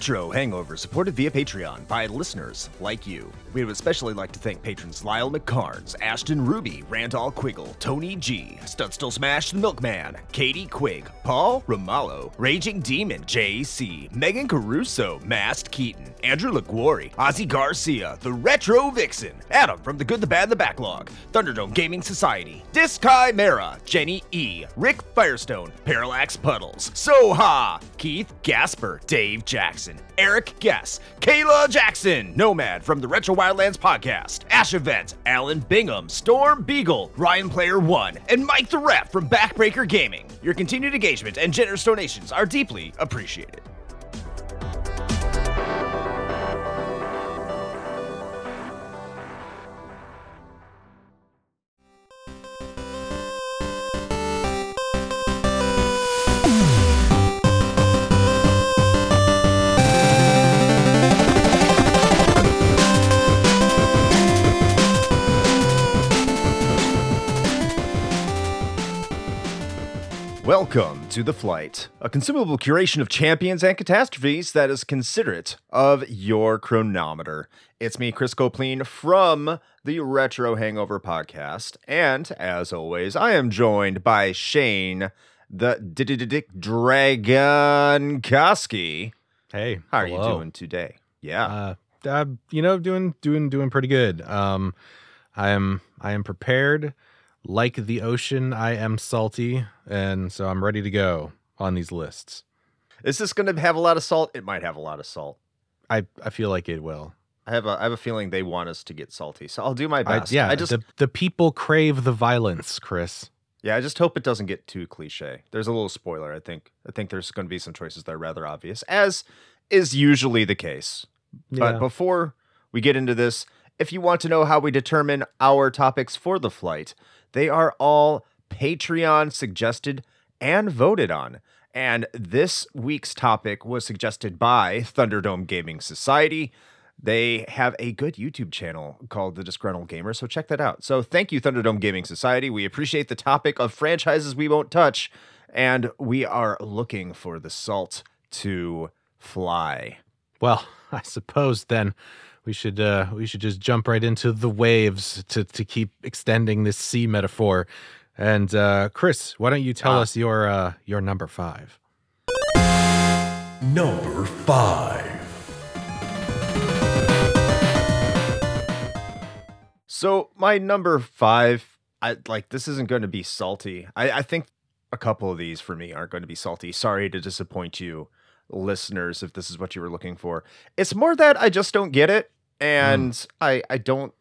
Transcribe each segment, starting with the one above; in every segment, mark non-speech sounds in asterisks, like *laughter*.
Retro Hangover supported via Patreon by listeners like you. We would especially like to thank patrons Lyle McKarns, Ashton Ruby, Randall Quiggle, Tony G, Studstill Smash the Milkman, Katie Quigg, Paul Romalho, Raging Demon, JC, Meagan Caruso, MaskedKeaton, Andrew Liguori, Ozzy Garcia, The Retro Vixen, Adam from The Good, the Bad, the Backlog, Thunderdome Gaming Society, Dischimera, Jenny E, Rick Firestone, Parallax Puddles, Soha, Keith Gasper, Dave Jackson, Eric Gess, Kayla Jackson, Nomad from the Retro Wildlands podcast, Ash Event, Alan Bingham, Storm Beagle, Ryan Player One, and Mike the Ref from Backbreaker Gaming. Your continued engagement and generous donations are deeply appreciated. To The Flight, a consumable curation of champions and catastrophes that is considerate of your chronometer. It's me, Chris Copleen, from the Retro Hangover podcast. And as always, I am joined by Shane, the Dragon Koski. Hey, How are you doing today? Yeah. Uh, uh, you know, doing doing doing pretty good. Um, I am I am prepared. Like the ocean, I am salty, and so I'm ready to go on these lists. Is this going to have a lot of salt? It might have a lot of salt. I I feel like it will. I have a I have a feeling they want us to get salty, so I'll do my I, best. yeah, I just the the people crave the violence, Chris. Yeah, I just hope it doesn't get too cliche. There's a little spoiler. I think I think there's going to be some choices that are rather obvious, as is usually the case. But before we get into this, if you want to know how we determine our topics for the flight, they are all Patreon suggested and voted on. And this week's topic was suggested by Thunderdome Gaming Society. They have a good YouTube channel called The Disgruntled Gamer, so check that out. So thank you, Thunderdome Gaming Society. We appreciate the topic of franchises we won't touch, and we are looking for the salt to fly. Well, *laughs* I suppose then we should uh we should just jump right into the waves to to keep extending this sea metaphor. And uh Chris, why don't you tell Ah. us your uh your number 5? Number five. So my number five, I like this isn't going to be salty. I, I think a couple of these for me aren't going to be salty. Sorry to disappoint you, listeners, if this is what you were looking for. It's more that I just don't get it, and I I don't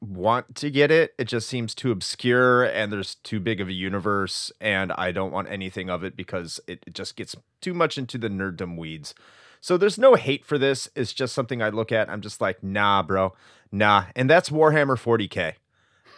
want to get it. It just seems too obscure, and there's too big of a universe, and I don't want anything of it because it, it just gets too much into the nerddom weeds. So there's no hate for this. It's just something I look at. I'm just like, nah, bro, nah. And that's Warhammer 40k.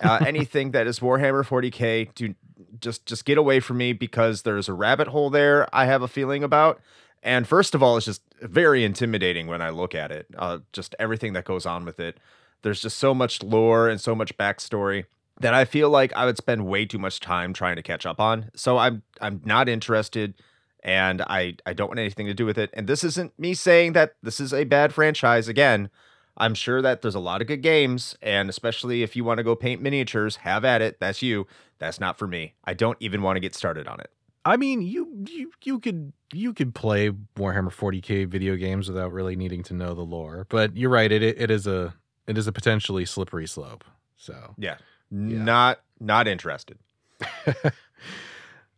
Uh, *laughs* anything that is Warhammer 40k, do just just get away from me because there's a rabbit hole there. I have a feeling about. And first of all, it's just very intimidating when I look at it. Uh, just everything that goes on with it. There's just so much lore and so much backstory that I feel like I would spend way too much time trying to catch up on. So I'm I'm not interested and I I don't want anything to do with it. And this isn't me saying that this is a bad franchise again. I'm sure that there's a lot of good games and especially if you want to go paint miniatures, have at it. That's you. That's not for me. I don't even want to get started on it. I mean, you you you could you could play Warhammer 40k video games without really needing to know the lore, but you're right. It it is a it is a potentially slippery slope. So, Yeah. Not not interested. *laughs*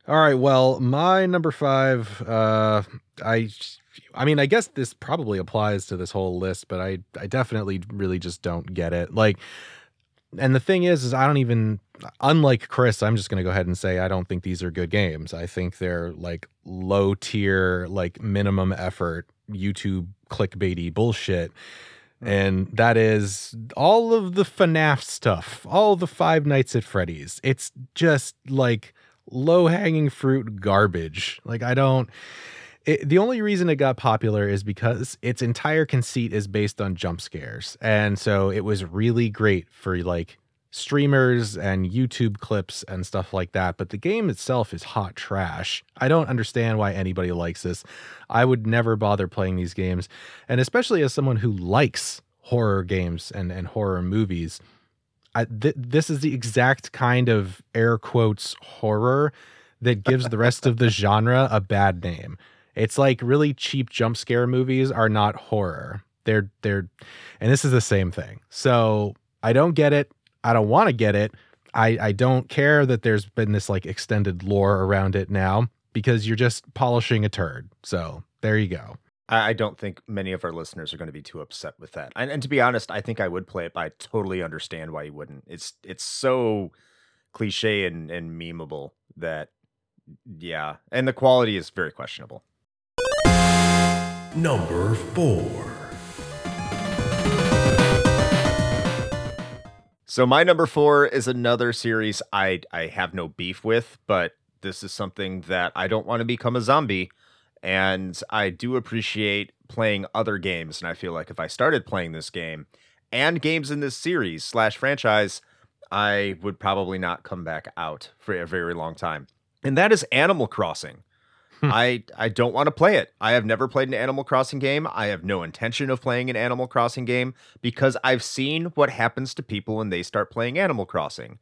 all right. Well, my number five. Uh, I I mean, I guess this probably applies to this whole list, but I I definitely really just don't get it. Like, and the thing is, is I don't even. Unlike Chris, I'm just going to go ahead and say I don't think these are good games. I think they're like low tier, like minimum effort YouTube clickbaity bullshit. Hmm. And that is all of the FNAF stuff, all the Five Nights at Freddy's. It's just like low hanging fruit garbage. Like, I don't. It, the only reason it got popular is because its entire conceit is based on jump scares. And so it was really great for like streamers and YouTube clips and stuff like that, but the game itself is hot trash. I don't understand why anybody likes this. I would never bother playing these games, and especially as someone who likes horror games and and horror movies. I, th- this is the exact kind of air quotes horror that gives the rest of the *laughs* genre a bad name. It's like really cheap jump scare movies are not horror. They're they're and this is the same thing. So I don't get it. I don't want to get it. I I don't care that there's been this like extended lore around it now because you're just polishing a turd. So there you go. I don't think many of our listeners are going to be too upset with that. And, and to be honest, I think I would play it, but I totally understand why you wouldn't. It's it's so cliche and, and memeable that yeah, and the quality is very questionable. Number four. So my number four is another series I I have no beef with, but this is something that I don't want to become a zombie, and I do appreciate playing other games. And I feel like if I started playing this game and games in this series slash franchise, I would probably not come back out for a very long time. And that is Animal Crossing. Hmm. I I don't want to play it. I have never played an Animal Crossing game. I have no intention of playing an Animal Crossing game because I've seen what happens to people when they start playing Animal Crossing.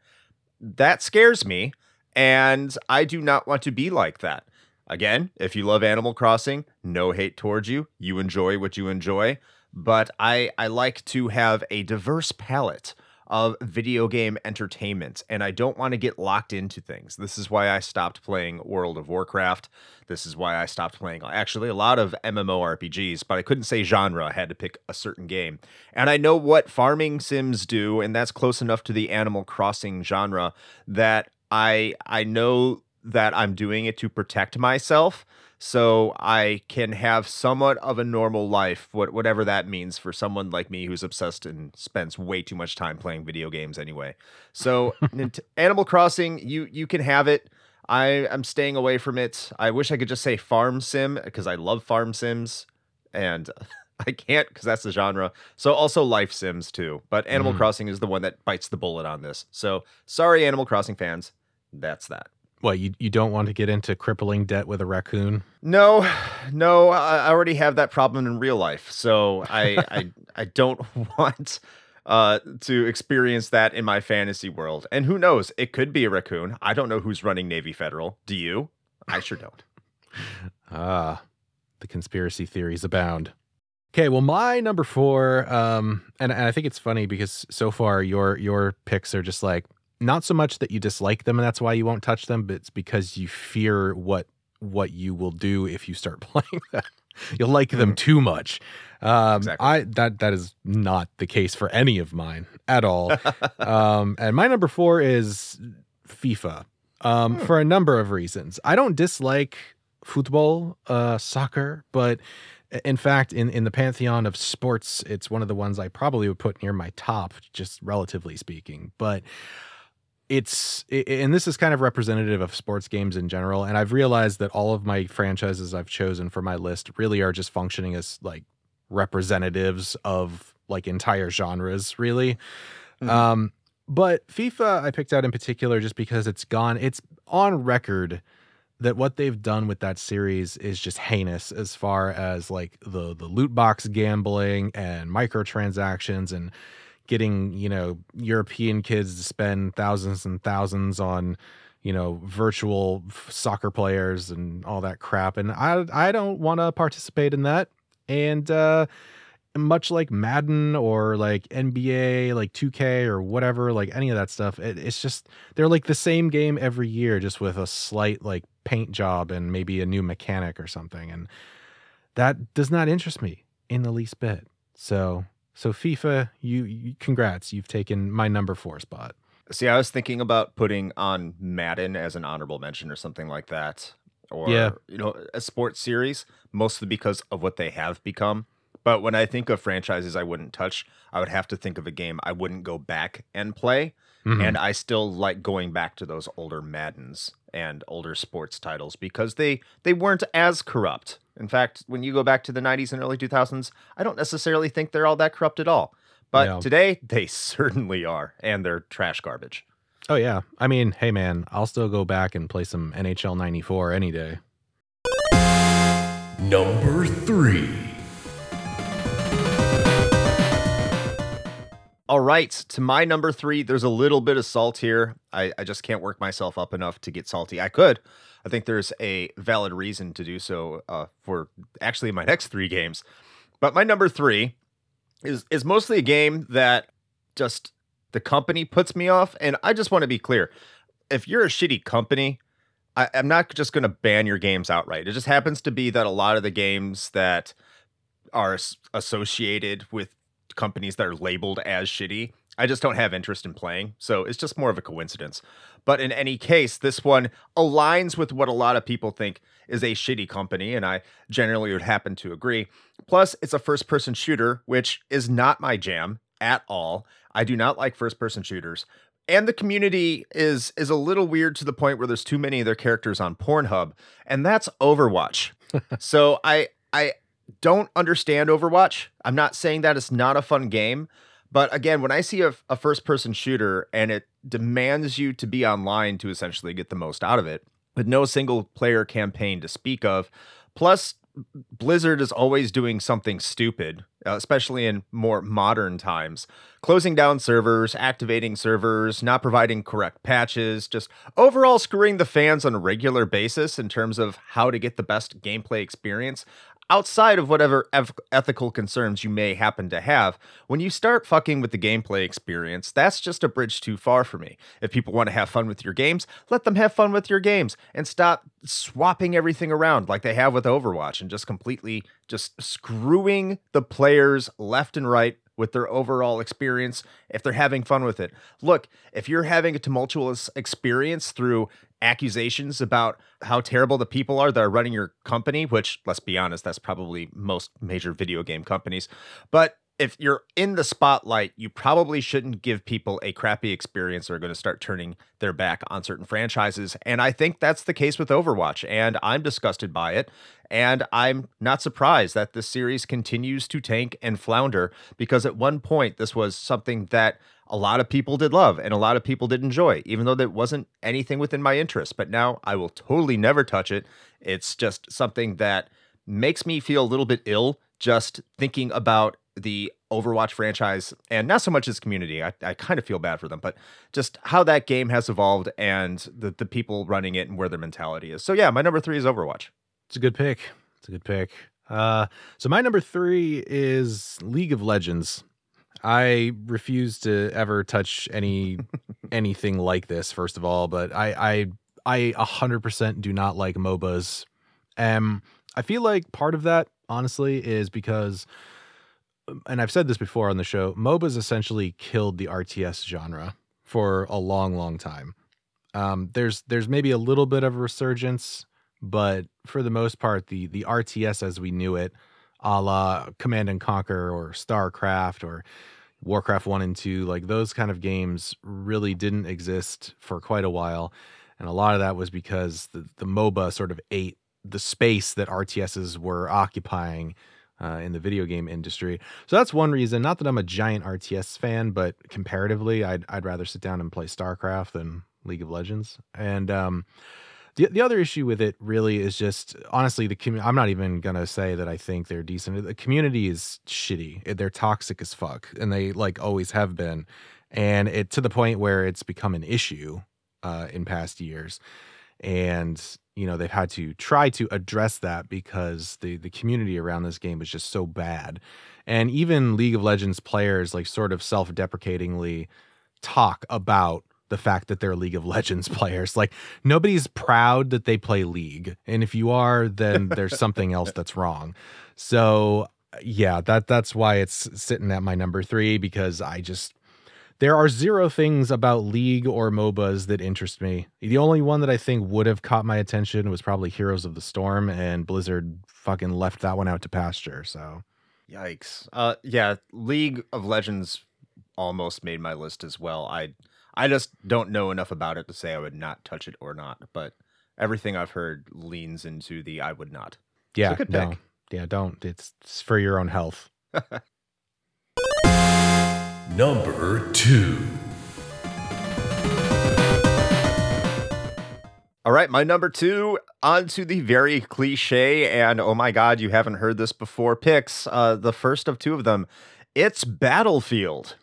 That scares me, and I do not want to be like that. Again, if you love Animal Crossing, no hate towards you. You enjoy what you enjoy, but I I like to have a diverse palette of video game entertainment, and I don't want to get locked into things. This is why I stopped playing World of Warcraft. This is why I stopped playing actually a lot of MMORPGs, but I couldn't say genre. I had to pick a certain game. And I know what farming sims do, and that's close enough to the Animal Crossing genre that I I know that I'm doing it to protect myself so I can have somewhat of a normal life, what whatever that means for someone like me who's obsessed and spends way too much time playing video games anyway. So *laughs* Animal Crossing, you you can have it. I am staying away from it. I wish I could just say farm sim because I love farm sims and *laughs* I can't because that's the genre. So also life sims too. But Animal mm. Crossing is the one that bites the bullet on this. So sorry Animal Crossing fans. That's that. What you you don't want to get into crippling debt with a raccoon? No, *sighs* no, I already have that problem in real life, so I I *laughs* I don't *laughs* want uh to experience that in my fantasy world. And who knows? It could be a raccoon. I don't know who's running Navy Federal. Do you? I sure don't. *laughs* ah, the conspiracy theories abound. Okay, well, my number four, um, and, and I think it's funny because so far your your picks are just like not so much that you dislike them and that's why you won't touch them, but it's because you fear what what you will do if you start *laughs* playing them. You'll like them mm-hmm. too much. Um, exactly. I that that is not the case for any of mine at all. um, and my number four is FIFA. Um, hmm. for a number of reasons. I don't dislike football, uh, soccer, but in fact, in, in the pantheon of sports, it's one of the ones I probably would put near my top, just relatively speaking. But it's and this is kind of representative of sports games in general and i've realized that all of my franchises i've chosen for my list really are just functioning as like representatives of like entire genres really mm-hmm. um but fifa i picked out in particular just because it's gone it's on record that what they've done with that series is just heinous as far as like the the loot box gambling and microtransactions and getting you know European kids to spend thousands and thousands on you know virtual soccer players and all that crap and I I don't want to participate in that and uh much like Madden or like NBA, like 2K or whatever, like any of that stuff, it, it's just they're like the same game every year, just with a slight like paint job and maybe a new mechanic or something. And that does not interest me in the least bit. So so FIFA, you, you congrats, you've taken my number four spot. See, I was thinking about putting on Madden as an honorable mention or something like that, or yeah. you know, a sports series, mostly because of what they have become. But when I think of franchises I wouldn't touch, I would have to think of a game I wouldn't go back and play. Mm-hmm. And I still like going back to those older Maddens and older sports titles because they they weren't as corrupt. In fact, when you go back to the 90s and early 2000s, I don't necessarily think they're all that corrupt at all. But Yeah. today they *laughs* certainly are, and they're trash garbage. Oh yeah. I mean, hey man, I'll still go back and play some NHL 94 any day. Number three. All right, to my number three, there's a little bit of salt here. I, I just can't work myself up enough to get salty. I could. I think there's a valid reason to do so uh, for actually my *laughs* next three games. But my number three is is mostly a game that just the company puts me off. And I just want to be clear: if you're a shitty company, I, I'm not just going to ban your games outright. It just happens to be that a lot of the games that are associated with companies that are labeled as shitty. I just don't have interest in playing. So it's just more of a coincidence. But in any case, this one aligns with what a lot of people think is a shitty company. And I generally would happen to agree. Plus, it's a first person shooter, which is not my jam at all. I do not like first person shooters. And the community is is a little weird to the point where there's too many of their characters on Pornhub, and that's Overwatch. *laughs* so I I don't understand Overwatch. I'm not saying that it's not a fun game, but again, when I see a, a first person shooter and it demands you to be online to essentially get the most out of it, with no single player campaign to speak of, plus Blizzard is always doing something stupid, uh, especially in more modern times. Closing down servers, activating servers, not providing correct patches, just overall screwing the fans on a regular basis in terms of how to get the best gameplay experience outside of whatever eth- ethical concerns you may happen to have, when you start fucking with the gameplay experience, that's just a bridge too far for me. If people want to have fun with your games, let them have fun with your games and stop swapping everything around like they have with Overwatch and just completely just screwing the players left and right with their overall experience if they're having fun with it. Look, if you're having a tumultuous experience through accusations about how terrible the people are that are running your company, which let's be honest, that's probably most major video game companies. But if you're in the spotlight, you probably shouldn't give people a crappy experience or are going to start turning their back on certain franchises. And I think that's the case with Overwatch. And I'm disgusted by it. And I'm not surprised that this series continues to tank and flounder because at one point, this was something that a lot of people did love and a lot of people did enjoy, even though that wasn't anything within my interest. But now I will totally never touch it. It's just something that makes me feel a little bit ill just thinking about the Overwatch franchise and not so much its community. I, I kind of feel bad for them, but just how that game has evolved and the, the people running it and where their mentality is. So, yeah, my number three is Overwatch. It's a good pick. It's a good pick. Uh, so my number three is League of Legends. I refuse to ever touch any *laughs* anything like this. First of all, but I I I a hundred percent do not like MOBAs. Um, I feel like part of that, honestly, is because, and I've said this before on the show, MOBAs essentially killed the RTS genre for a long, long time. Um, there's there's maybe a little bit of a resurgence, but for the most part, the the RTS as we knew it, a la Command and Conquer or StarCraft or Warcraft 1 and 2, like those kind of games really didn't exist for quite a while. And a lot of that was because the, the MOBA sort of ate the space that RTSs were occupying uh, in the video game industry. So that's one reason. Not that I'm a giant RTS fan, but comparatively, I'd, I'd rather sit down and play StarCraft than League of Legends. And um, the the other issue with it really is just honestly the community. I'm not even gonna say that I think they're decent. The community is shitty. They're toxic as fuck, and they like always have been, and it to the point where it's become an issue uh, in past years. And you know they've had to try to address that because the the community around this game is just so bad, and even League of Legends players like sort of self deprecatingly talk about the fact that they're League of *laughs* Legends players. Like nobody's proud that they play League, and if you are, then there's something else that's wrong. So yeah, that that's why it's sitting at my number three because I just there are zero things about League or MOBAs that interest me. The only one that I think would have caught my attention was probably Heroes of the Storm, and Blizzard fucking left that one out to pasture. So Yikes. Uh, yeah, League of Legends almost made my list as well. I I just don't know enough about it to say I would not touch it or not, but everything I've heard leans into the I would not. yeah, good no, pick. yeah, don't. It's, it's for your own health. *laughs* number two. All right, my number two, on to the very cliche and oh my god, you haven't heard this before picks. Uh, the first of two of them. It's Battlefield.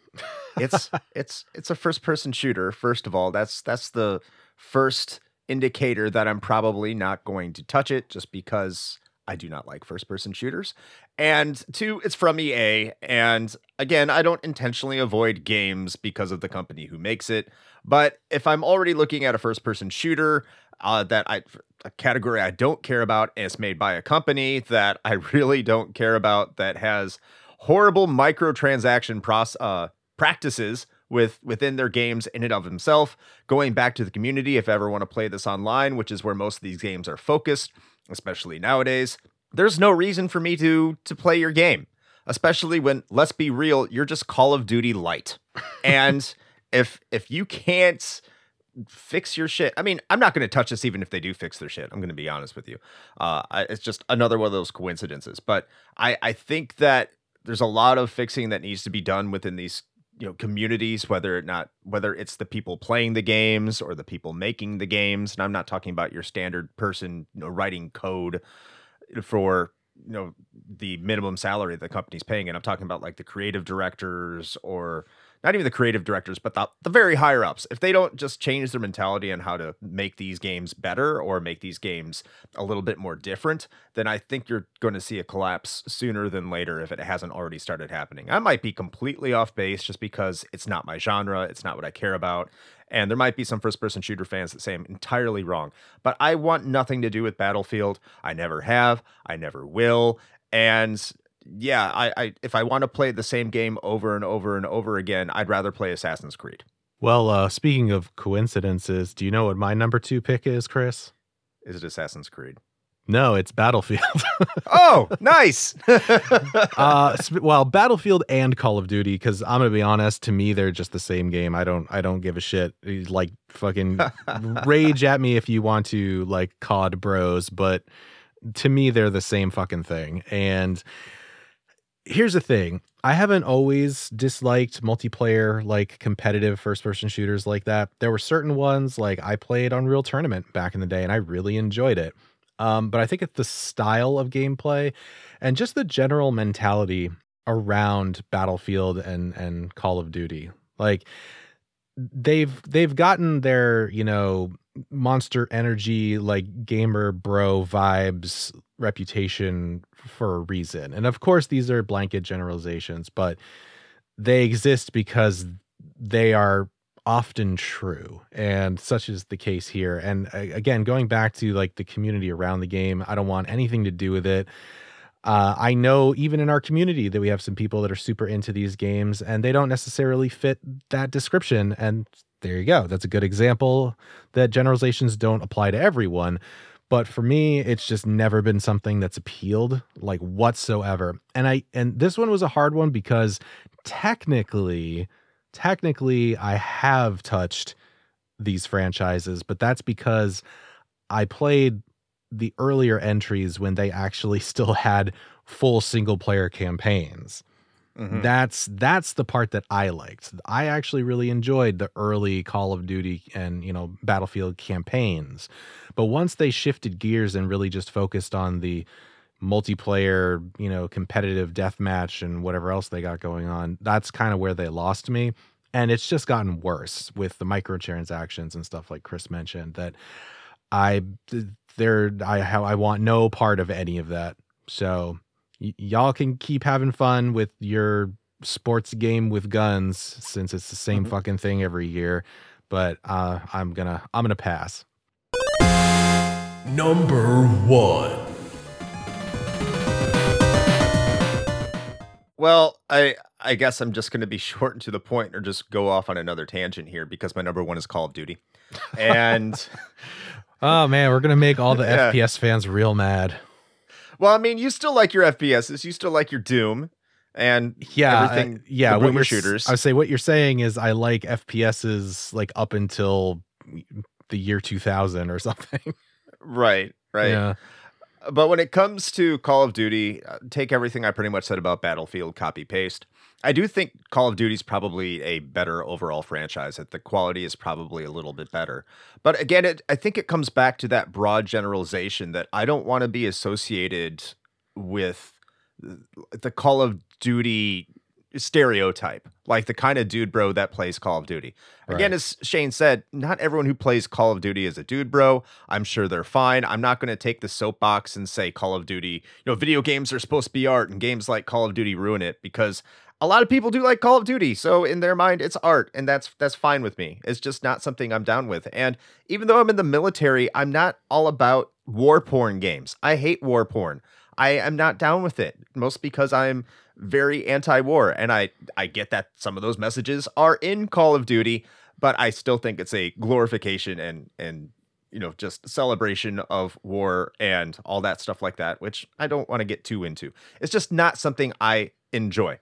It's *laughs* it's it's a first person shooter, first of all. That's that's the first indicator that I'm probably not going to touch it just because I do not like first person shooters. And two, it's from EA. And again, I don't intentionally avoid games because of the company who makes it. But if I'm already looking at a first person shooter, uh, that I a category I don't care about it's made by a company that I *laughs* really don't care about that has horrible microtransaction process uh, practices with within their games in and of themselves. Going back to the community, if ever want to play this online, which is where most of these games are focused, especially nowadays, there's no reason for me to to play your game. Especially when, let's be real, you're just Call of Duty light. *laughs* and if if you can't fix your shit. I mean, I'm not going to touch this even if they do fix their shit. I'm going to be honest with you. Uh, I, it's just another one of those coincidences. But I, I think that there's a lot of fixing that needs to be done within these you know communities whether it not whether it's the people playing the games or the people making the games and i'm not talking about your standard person you know writing code for you know the minimum salary the company's paying and i'm talking about like the creative directors or not even the creative directors, but the, the very higher ups, if they don't just change their mentality on how to make these games better or make these games a little bit more different, then I think you're going to see a collapse sooner than later if it hasn't already started happening. I might be completely off base just because it's not my genre, it's not what I care about. And there might be some first person shooter fans that say I'm entirely wrong, but I want nothing to do with Battlefield. I never have, I never will. And yeah, I, I if I want to play the same game over and over and over again, I'd rather play Assassin's Creed. Well, uh, speaking of coincidences, do you know what my number two pick is, Chris? Is it Assassin's Creed? No, it's Battlefield. *laughs* oh, nice. *laughs* uh, well, Battlefield and Call of Duty, because I'm gonna be honest, to me they're just the same game. I don't, I don't give a shit. Like fucking *laughs* rage at me if you want to like COD Bros, but to me they're the same fucking thing. And here's the thing I haven't always disliked multiplayer, like competitive first person shooters like that. There were certain ones, like I played Unreal Tournament back in the day and I really enjoyed it. Um, but I think it's the style of gameplay and just the general mentality around Battlefield and and Call of Duty. Like they've they've gotten their, you know, monster energy like gamer bro vibes reputation for a reason. And of course, these are blanket generalizations, but they exist because they are often true. And such is the case here. And again, going back to like the community around the game, I don't want anything to do with it. Uh, I know even in our community that we have some people that are super into these games and they don't necessarily fit that description. And there you go. That's a good example that generalizations don't apply to everyone. But for me, it's just never been something that's appealed like whatsoever. And I and this one was a hard one because technically, technically I have touched these franchises, but that's because I played the earlier entries when they actually *laughs* still had full single player campaigns. Mm-hmm. That's that's the part that I liked. I actually really enjoyed the early Call of Duty and you know Battlefield campaigns. But once they shifted gears and really just focused on the multiplayer, you know, competitive deathmatch and whatever else they got going on, that's kind of where they lost me. And it's just gotten worse with the microtransactions and stuff like Chris mentioned that I there I I want no part of any of that. So y- y'all can keep having fun with your sports game with guns since it's the same mm-hmm. fucking thing every year. But uh, I'm gonna I'm gonna pass. Number one. Well, I I guess I'm just going to be *laughs* short and to the point, or just go off on another tangent here because my number one is Call of Duty, and *laughs* oh man, we're gonna make all the *laughs* yeah. FPS fans real mad. Well, I mean, you still like your FPSs, you still like your Doom, and yeah, everything. Uh, yeah, you're shooters. I say what you're saying is I like FPSs like up until the year 2000 or *laughs* something. Right. Right. Yeah. But when it comes to Call of Duty, uh, take everything I pretty much said about Battlefield, copy paste. I do think Call of Duty is probably a better overall franchise. That the quality is probably a little bit better. But again, it, I think it comes back to that broad generalization that I don't want to be associated with the Call of Duty stereotype, like the kind of dude bro that plays Call of Duty. Again, Right. as Shane said, not everyone who plays Call of Duty is a dude bro. I'm sure they're fine. I'm not going to take the soapbox and say Call of Duty, you know, video games are supposed to be art and games like Call of Duty ruin it because a lot of people do like Call of Duty. So in their mind it's art and that's that's fine with me. It's just not something I'm down with. And even though I'm in the military, I'm not all about war porn games. I hate war porn. I am not down with it. Most because I'm very anti-war and I I get that some of those messages are in Call of Duty, but I still think it's a glorification and and you know just celebration of war and all that stuff like that, which I don't want to get too into. It's just not something I enjoy.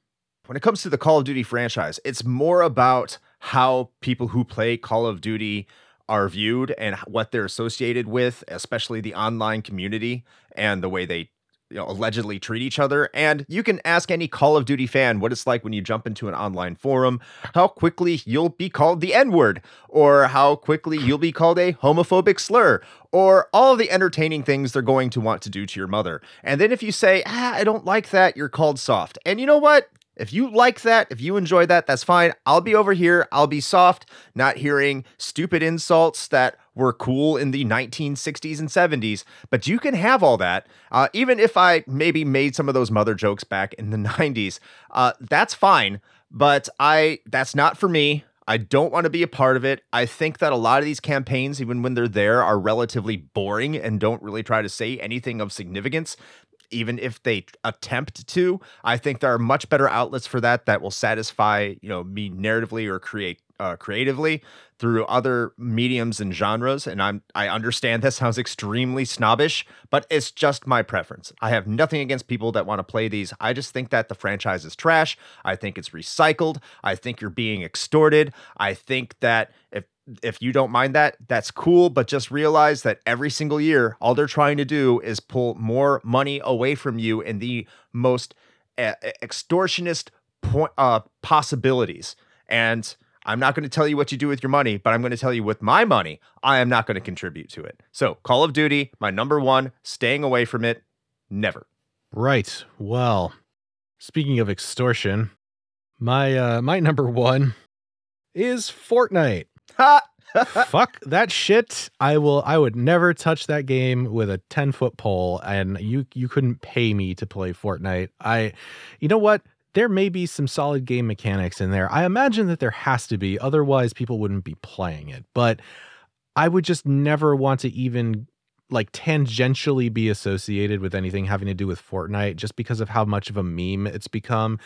When it comes to the Call of Duty franchise, it's more about how people who play Call of Duty are viewed and what they're associated with, especially the online community and the way they you know allegedly treat each other. And you can ask any call of duty fan what it's like when you jump into an online forum how quickly you'll be called the n-word or how quickly you'll be called a homophobic slur or all the entertaining things they're going to want to do to your mother. And then if you say ah, i don't like that you're called soft. And you know what if you like that, if you enjoy that, that's fine. I'll be over here. I'll be soft, not hearing stupid insults that were cool in the 1960s and 70s. But you can have all that. Uh, even if I maybe made some of those mother jokes back in the *laughs* 90s, uh, that's fine. But I that's not for me. I don't want to be a part of it. I think that a lot of these campaigns, even when they're there, are relatively boring and don't really try to say anything of significance even if they attempt to i think there are much better outlets for that that will satisfy you know me narratively or create uh, creatively through other mediums and genres and i'm i understand that sounds extremely snobbish but it's just my preference. I have nothing against people that want to play these. I just think that the franchise is trash. I think it's recycled. I think you're being extorted. I think that if if you don't mind that, that's cool. But just realize that every single year, all they're trying to do is pull more money away from you in the most extortionist point, uh, possibilities. And I'm not going to tell you what you do with your money, but I'm going to tell you with my money, I am not going to contribute to it. So, Call of Duty, my number one, staying away from it, never. Right. Well, speaking of extortion, my uh my number 1 is Fortnite. *laughs* Fuck that shit. I will I would never touch that game with a 10 foot pole and you you couldn't pay me to play Fortnite. I you know what? There may be some solid game mechanics in there. I imagine that there has to be, otherwise people wouldn't be playing it. But I would just never want to even like tangentially be associated with anything having to do with Fortnite just because of how much of a meme it's become.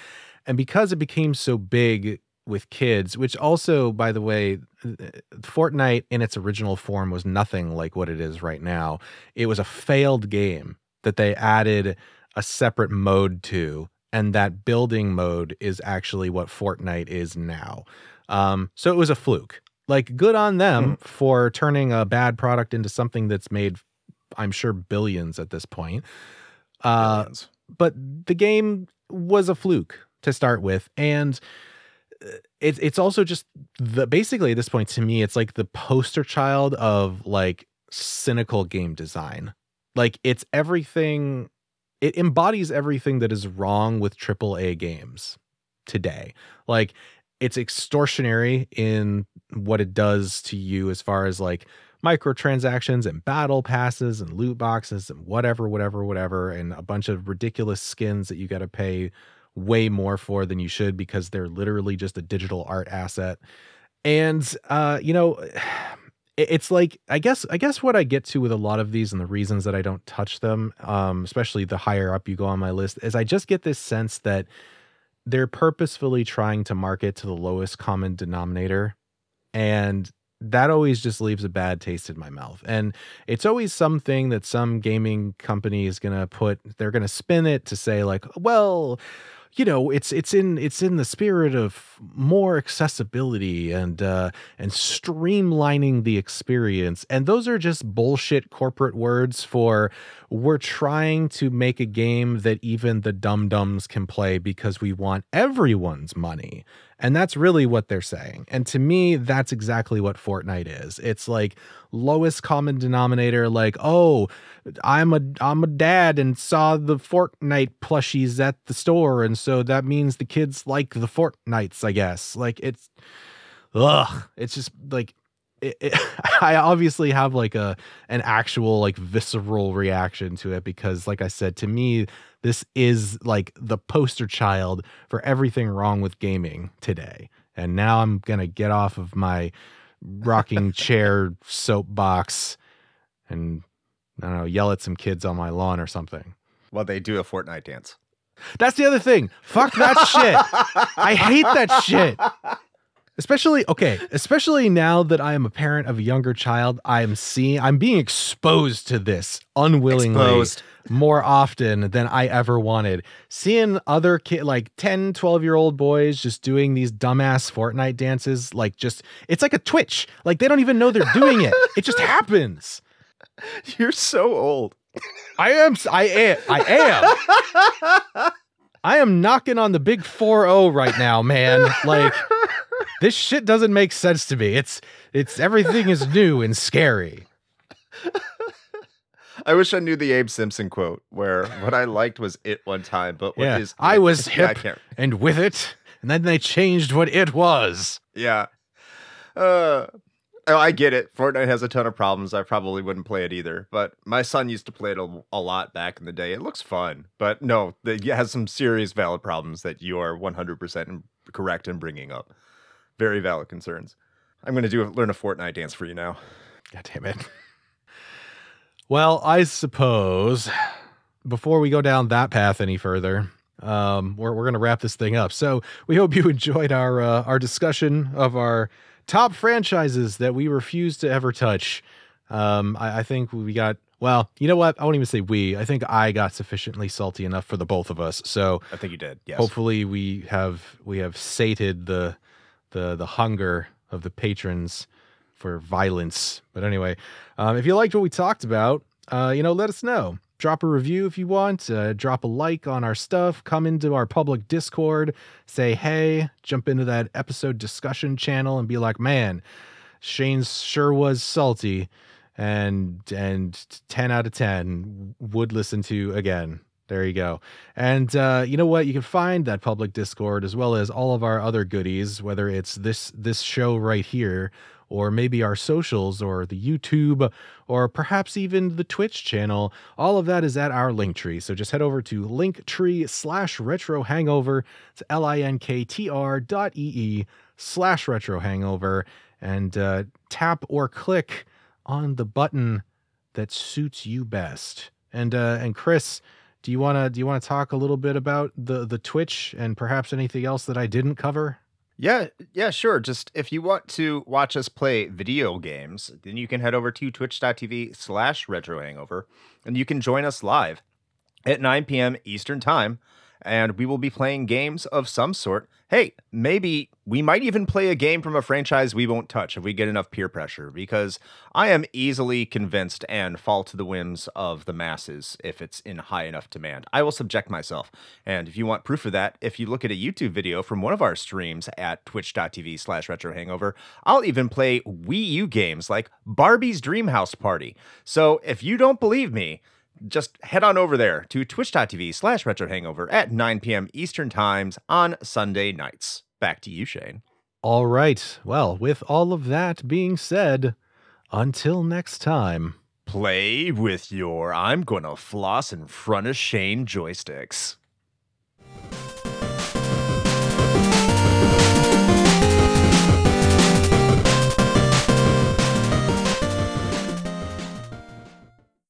And because it became so big with kids, which also, by the way, Fortnite in its original form was nothing like what it is right now. It was a failed game that they added a separate mode to, and that building mode is actually what Fortnite is now. Um, so it was a fluke. Like, good on them for turning a bad product into something that's made, I'm sure, billions at this point. Uh, but the game was a fluke to start with and it's it's also just the basically at this point to me it's like the poster child of like cynical game design. Like it's everything it embodies everything that is wrong with AAA games today. Like it's extortionary in what it does to you as far as like microtransactions and battle passes and loot boxes and whatever, whatever, whatever, and a bunch of ridiculous skins that you got to pay way more for than you should because they're literally just a digital art asset. And uh, you know, *sighs* it's like I guess I guess what I get to with a lot of these and the reasons that I don't touch them, um, especially the higher up you go on my list, is I just get this sense that they're purposefully trying to market to the lowest common denominator and that always just leaves a bad taste in my mouth and it's always something that some gaming company is going to put they're going to spin it to say like well you know it's it's in it's in the spirit of more accessibility and uh and streamlining the experience. And those are just bullshit corporate words for we're trying to make a game that even the dum dums can play because we want everyone's money and that's really what they're saying. And to me, that's exactly what Fortnite is. It's like lowest common denominator, like, oh, I'm a I'm a dad and saw the Fortnite plushies at the store, and so that means the kids like the Fortnites, I guess. Like it's ugh. It's just like it, it, *laughs* I obviously have like a an actual like visceral reaction to it because like I said to me this is like the poster child for everything wrong with gaming today. And now I'm going to get off of my rocking *laughs* chair soapbox and I don't know, yell at some kids on my lawn or something. Well, they do a Fortnite dance. That's the other thing. Fuck that shit. I hate that shit. Especially okay, especially now that I am a parent of a younger child, I am seeing I'm being exposed to this unwillingly Exposed. More often than I ever wanted. Seeing other kid like 10, 12 year old boys just doing these dumbass Fortnite dances, like just it's like a twitch. Like they don't even know they're doing it. It just *laughs* happens. You're so old. I am I am I am. I am knocking on the big 4-0 right now, man. Like this shit doesn't make sense to me. It's it's everything is new and scary. I wish I knew the Abe Simpson quote where what I liked was it one time, but what Yeah, is I was Yeah, I can't. And with it, and then they changed what it was. Yeah. Uh, oh, I get it. Fortnite has a ton of problems. I probably wouldn't play it either. But my son used to play it a, a lot back in the day. It looks fun. But no, it has some serious valid problems that you are 100% correct in bringing up. Very valid concerns. I'm going to do a, learn a Fortnite dance for you now. God damn it. Well, I suppose before we go down that path any further, um, we're, we're going to wrap this thing up. So we hope you *laughs* enjoyed our uh, our discussion of our top franchises that we refuse to ever touch. Um, I, I think we got. Well, you know what? I won't even say we. I think I got sufficiently salty enough for the both of us. So I think you did. Yes. hopefully we have we have sated the the the hunger of the patrons for violence but anyway um, if you liked what we talked about uh, you know let us know drop a review if you want uh, drop a like on our stuff come into our public discord say hey jump into that episode discussion channel and be like man shane sure was salty and and 10 out of 10 would listen to again there you go. And uh, you know what? You can find that public Discord as well as all of our other goodies, whether it's this this show right here, or maybe our socials, or the YouTube, or perhaps even the Twitch channel. All of that is at our link tree. So just head over to linktree slash retro hangover. It's L I N K T R dot E E slash retro hangover and uh, tap or click on the button that suits you best. And uh, and Chris, do you want to do you want to talk a little bit about the the Twitch and perhaps anything else that I didn't cover? Yeah, yeah, sure. Just if you want to watch us play video games, then you can head over to twitch.tv slash retro hangover and you can join us live at 9 p.m. Eastern Time. And we will be playing games of some sort. Hey, maybe we might even play a game from a franchise we won't touch if we get enough peer pressure, because I am easily convinced and fall to the whims of the masses if it's in high enough demand. I will subject myself. And if you want proof of that, if you look at a YouTube video from one of our streams at twitch.tv slash retro hangover, I'll even play Wii U games like Barbie's Dreamhouse Party. So if you don't believe me, just head on over there to twitch.tv slash retro hangover at 9 p.m. Eastern Times on Sunday nights. Back to you, Shane. All right. Well, with all of that being said, until next time. Play with your I'm gonna floss in front of Shane joysticks.